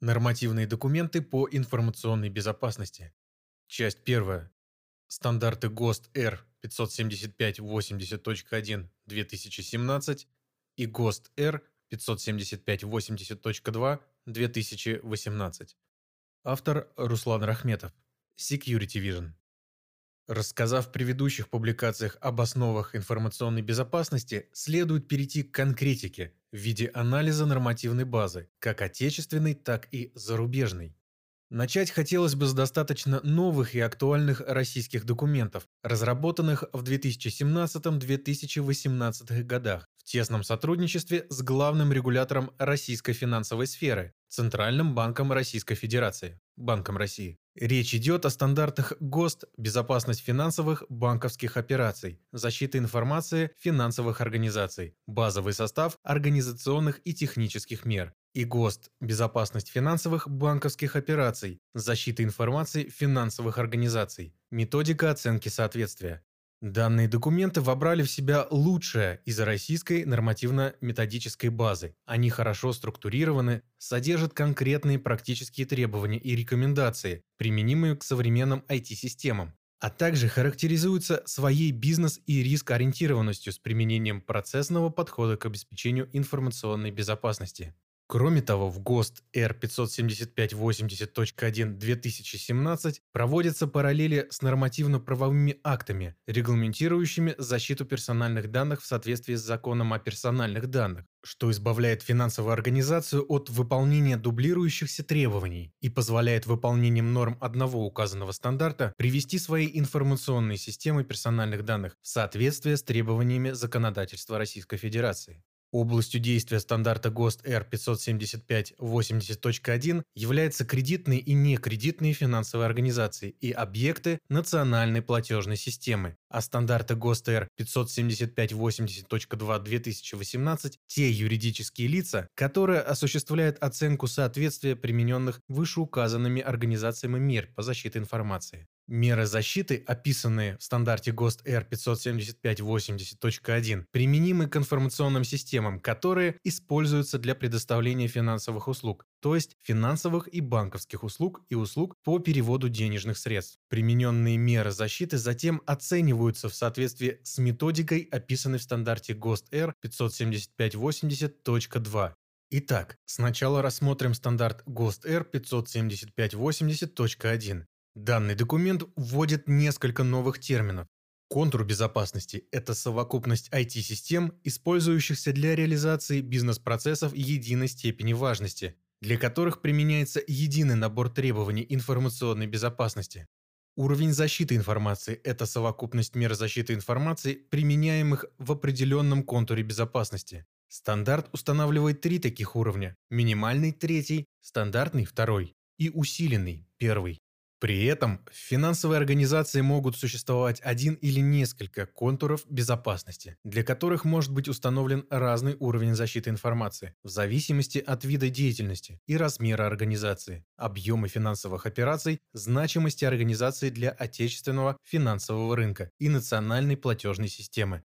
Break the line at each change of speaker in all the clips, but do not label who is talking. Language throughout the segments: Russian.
Нормативные документы по информационной безопасности. Часть 1. Стандарты ГОСТ Р 575.80.1 2017 и ГОСТ Р 575.80.2 2018. Автор Руслан Рахметов. Security Vision. Рассказав в предыдущих публикациях об основах информационной безопасности, следует перейти к конкретике в виде анализа нормативной базы, как отечественной, так и зарубежной. Начать хотелось бы с достаточно новых и актуальных российских документов, разработанных в 2017-2018 годах в тесном сотрудничестве с главным регулятором российской финансовой сферы – Центральным банком Российской Федерации – Банком России. Речь идет о стандартах ГОСТ «Безопасность финансовых банковских операций», «Защита информации финансовых организаций», «Базовый состав организационных и технических мер», и ГОСТ «Безопасность финансовых банковских операций», «Защита информации финансовых организаций», «Методика оценки соответствия». Данные документы вобрали в себя лучшее из российской нормативно-методической базы. Они хорошо структурированы, содержат конкретные практические требования и рекомендации, применимые к современным IT-системам, а также характеризуются своей бизнес- и риск-ориентированностью с применением процессного подхода к обеспечению информационной безопасности. Кроме того, в ГОСТ R57580.1-2017 проводятся параллели с нормативно-правовыми актами, регламентирующими защиту персональных данных в соответствии с законом о персональных данных, что избавляет финансовую организацию от выполнения дублирующихся требований и позволяет выполнением норм одного указанного стандарта привести свои информационные системы персональных данных в соответствие с требованиями законодательства Российской Федерации. Областью действия стандарта ГОСТ R57580.1 являются кредитные и некредитные финансовые организации и объекты национальной платежной системы, а стандарты ГОСТ R57580.2 2018 – те юридические лица, которые осуществляют оценку соответствия примененных вышеуказанными организациями мер по защите информации. Меры защиты, описанные в стандарте ГОСТ R57580.1, применимы к информационным системам, которые используются для предоставления финансовых услуг, то есть финансовых и банковских услуг и услуг по переводу денежных средств. Примененные меры защиты затем оцениваются в соответствии с методикой, описанной в стандарте ГОСТ R57580.2. Итак, сначала рассмотрим стандарт ГОСТ R57580.1. Данный документ вводит несколько новых терминов. Контур безопасности – это совокупность IT-систем, использующихся для реализации бизнес-процессов единой степени важности, для которых применяется единый набор требований информационной безопасности. Уровень защиты информации – это совокупность мер защиты информации, применяемых в определенном контуре безопасности. Стандарт устанавливает три таких уровня – минимальный – третий, стандартный – второй и усиленный – первый. При этом в финансовой организации могут существовать один или несколько контуров безопасности, для которых может быть установлен разный уровень защиты информации в зависимости от вида деятельности и размера организации, объема финансовых операций, значимости организации для отечественного финансового рынка и национальной платежной системы.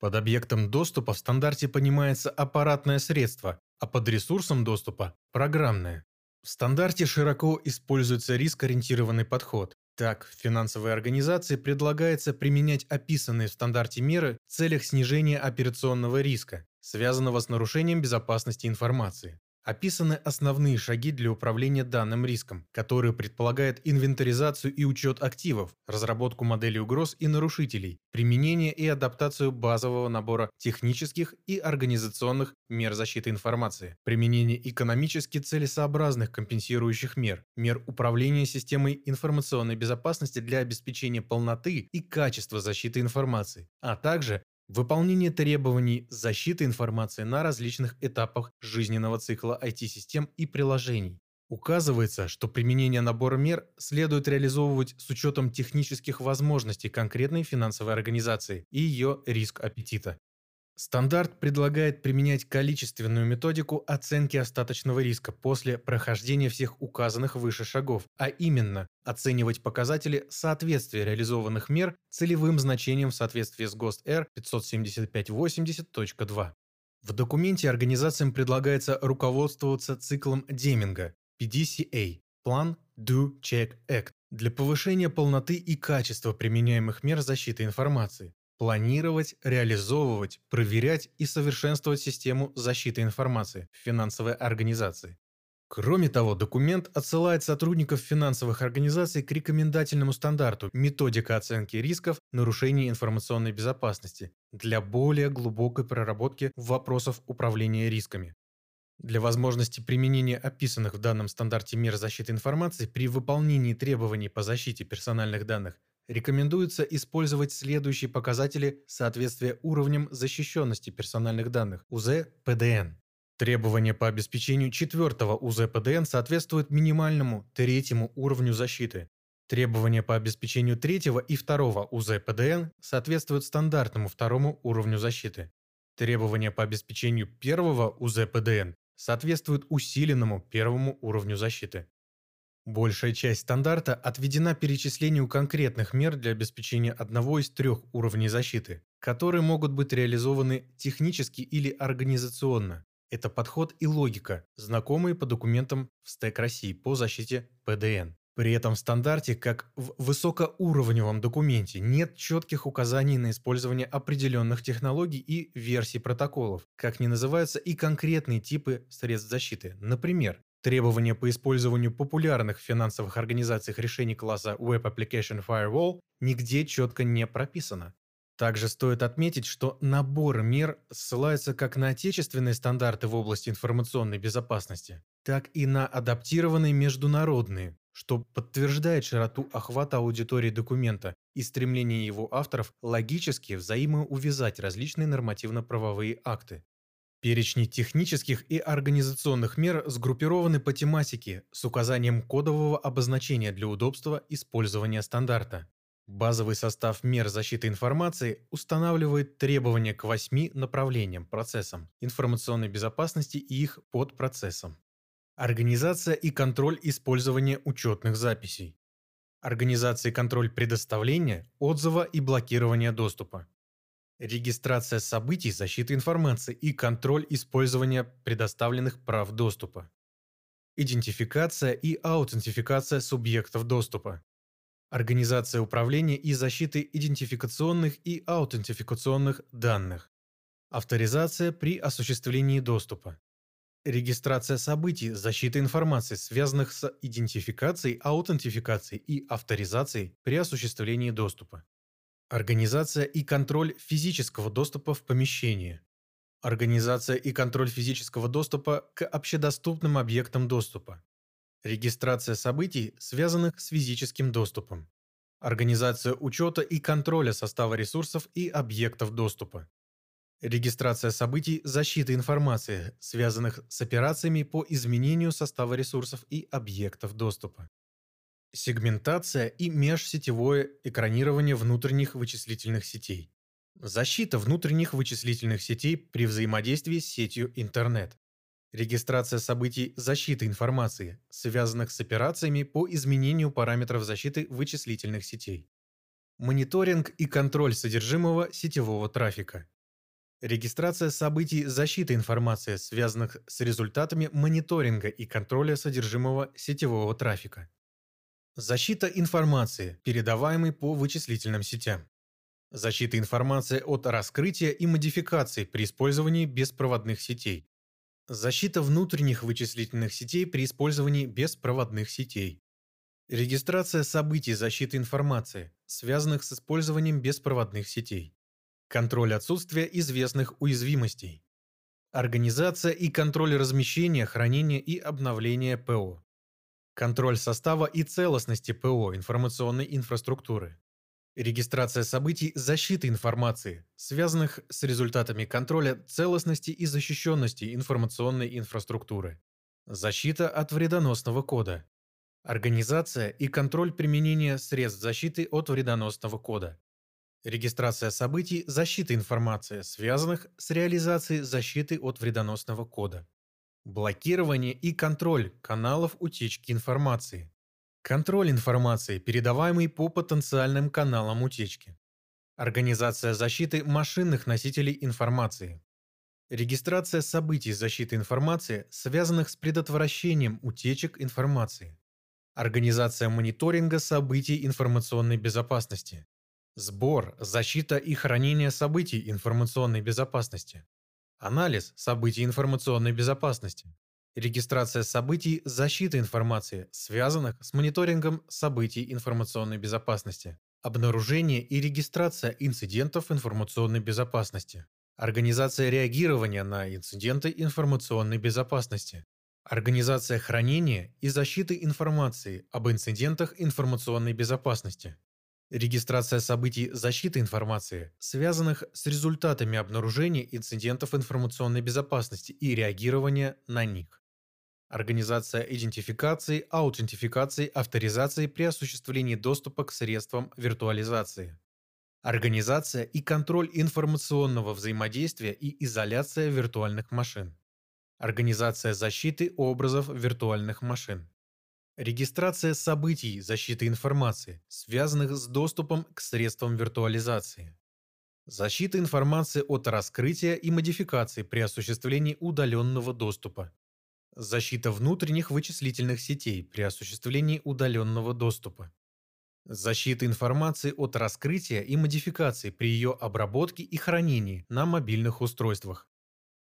Под объектом доступа в стандарте понимается аппаратное средство, а под ресурсом доступа – программное. В стандарте широко используется риск-ориентированный подход. Так, финансовой организации предлагается применять описанные в стандарте меры в целях снижения операционного риска, связанного с нарушением безопасности информации. Описаны основные шаги для управления данным риском, которые предполагают инвентаризацию и учет активов, разработку моделей угроз и нарушителей, применение и адаптацию базового набора технических и организационных мер защиты информации, применение экономически целесообразных компенсирующих мер, мер управления системой информационной безопасности для обеспечения полноты и качества защиты информации, а также Выполнение требований защиты информации на различных этапах жизненного цикла IT-систем и приложений. Указывается, что применение набора мер следует реализовывать с учетом технических возможностей конкретной финансовой организации и ее риск аппетита. Стандарт предлагает применять количественную методику оценки остаточного риска после прохождения всех указанных выше шагов, а именно оценивать показатели соответствия реализованных мер целевым значением в соответствии с ГОСТ Р 57580.2. В документе организациям предлагается руководствоваться циклом Деминга. PDCA – Plan, Do, Check, Act для повышения полноты и качества применяемых мер защиты информации, планировать, реализовывать, проверять и совершенствовать систему защиты информации в финансовой организации. Кроме того, документ отсылает сотрудников финансовых организаций к рекомендательному стандарту «Методика оценки рисков нарушений информационной безопасности» для более глубокой проработки вопросов управления рисками. Для возможности применения описанных в данном стандарте мер защиты информации при выполнении требований по защите персональных данных рекомендуется использовать следующие показатели соответствия уровням защищенности персональных данных УЗ-ПДН. Требования по обеспечению четвертого УЗ-ПДН соответствуют минимальному третьему уровню защиты. Требования по обеспечению третьего и второго УЗ-ПДН соответствуют стандартному второму уровню защиты. Требования по обеспечению первого УЗ-ПДН соответствуют усиленному первому уровню защиты. Большая часть стандарта отведена перечислению конкретных мер для обеспечения одного из трех уровней защиты, которые могут быть реализованы технически или организационно. Это подход и логика, знакомые по документам в СТЭК России по защите ПДН. При этом в стандарте, как в высокоуровневом документе, нет четких указаний на использование определенных технологий и версий протоколов, как не называются и конкретные типы средств защиты. Например, требования по использованию популярных в финансовых организациях решений класса Web Application Firewall нигде четко не прописано. Также стоит отметить, что набор мер ссылается как на отечественные стандарты в области информационной безопасности, так и на адаптированные международные, что подтверждает широту охвата аудитории документа и стремление его авторов логически взаимоувязать различные нормативно-правовые акты. Перечни технических и организационных мер сгруппированы по тематике с указанием кодового обозначения для удобства использования стандарта. Базовый состав мер защиты информации устанавливает требования к восьми направлениям процессам информационной безопасности и их подпроцессам. Организация и контроль использования учетных записей. Организация и контроль предоставления, отзыва и блокирования доступа. Регистрация событий защиты информации и контроль использования предоставленных прав доступа. Идентификация и аутентификация субъектов доступа. Организация управления и защиты идентификационных и аутентификационных данных. Авторизация при осуществлении доступа. Регистрация событий, защита информации, связанных с идентификацией, аутентификацией и авторизацией при осуществлении доступа. Организация и контроль физического доступа в помещение. Организация и контроль физического доступа к общедоступным объектам доступа. Регистрация событий, связанных с физическим доступом. Организация учета и контроля состава ресурсов и объектов доступа. Регистрация событий защиты информации, связанных с операциями по изменению состава ресурсов и объектов доступа. Сегментация и межсетевое экранирование внутренних вычислительных сетей. Защита внутренних вычислительных сетей при взаимодействии с сетью интернет. Регистрация событий защиты информации, связанных с операциями по изменению параметров защиты вычислительных сетей. Мониторинг и контроль содержимого сетевого трафика. Регистрация событий защиты информации, связанных с результатами мониторинга и контроля содержимого сетевого трафика. Защита информации, передаваемой по вычислительным сетям. Защита информации от раскрытия и модификаций при использовании беспроводных сетей. Защита внутренних вычислительных сетей при использовании беспроводных сетей. Регистрация событий защиты информации, связанных с использованием беспроводных сетей. Контроль отсутствия известных уязвимостей. Организация и контроль размещения, хранения и обновления ПО. Контроль состава и целостности ПО информационной инфраструктуры. Регистрация событий защиты информации, связанных с результатами контроля целостности и защищенности информационной инфраструктуры. Защита от вредоносного кода. Организация и контроль применения средств защиты от вредоносного кода. Регистрация событий защиты информации, связанных с реализацией защиты от вредоносного кода. Блокирование и контроль каналов утечки информации. Контроль информации, передаваемой по потенциальным каналам утечки. Организация защиты машинных носителей информации. Регистрация событий защиты информации, связанных с предотвращением утечек информации. Организация мониторинга событий информационной безопасности. Сбор, защита и хранение событий информационной безопасности. Анализ событий информационной безопасности. Регистрация событий защиты информации, связанных с мониторингом событий информационной безопасности. Обнаружение и регистрация инцидентов информационной безопасности. Организация реагирования на инциденты информационной безопасности. Организация хранения и защиты информации об инцидентах информационной безопасности. Регистрация событий защиты информации, связанных с результатами обнаружения инцидентов информационной безопасности и реагирования на них. Организация идентификации, аутентификации, авторизации при осуществлении доступа к средствам виртуализации. Организация и контроль информационного взаимодействия и изоляция виртуальных машин. Организация защиты образов виртуальных машин. Регистрация событий защиты информации, связанных с доступом к средствам виртуализации. Защита информации от раскрытия и модификации при осуществлении удаленного доступа. Защита внутренних вычислительных сетей при осуществлении удаленного доступа. Защита информации от раскрытия и модификации при ее обработке и хранении на мобильных устройствах.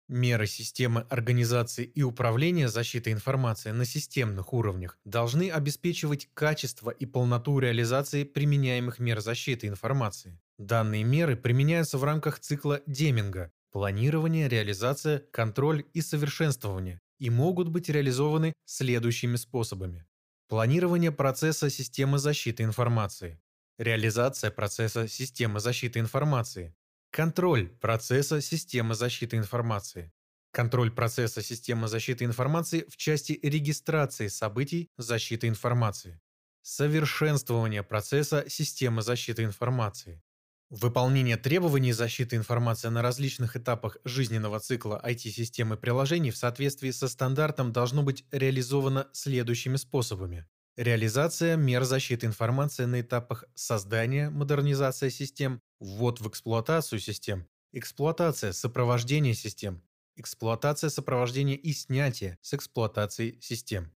Меры системы организации и управления защитой информации на системных уровнях должны обеспечивать качество и полноту реализации применяемых мер защиты информации. Данные меры применяются в рамках цикла Деминга – планирование, реализация, контроль и совершенствование и могут быть реализованы следующими способами. Планирование процесса системы защиты информации. Реализация процесса системы защиты информации. Контроль процесса системы защиты информации. Контроль процесса системы защиты информации в части регистрации событий защиты информации. Совершенствование процесса системы защиты информации. Выполнение требований защиты информации на различных этапах жизненного цикла IT-системы приложений в соответствии со стандартом должно быть реализовано следующими способами. Реализация мер защиты информации на этапах создания, модернизация систем, ввод в эксплуатацию систем, эксплуатация, сопровождение систем, эксплуатация, сопровождение и снятие с эксплуатации систем.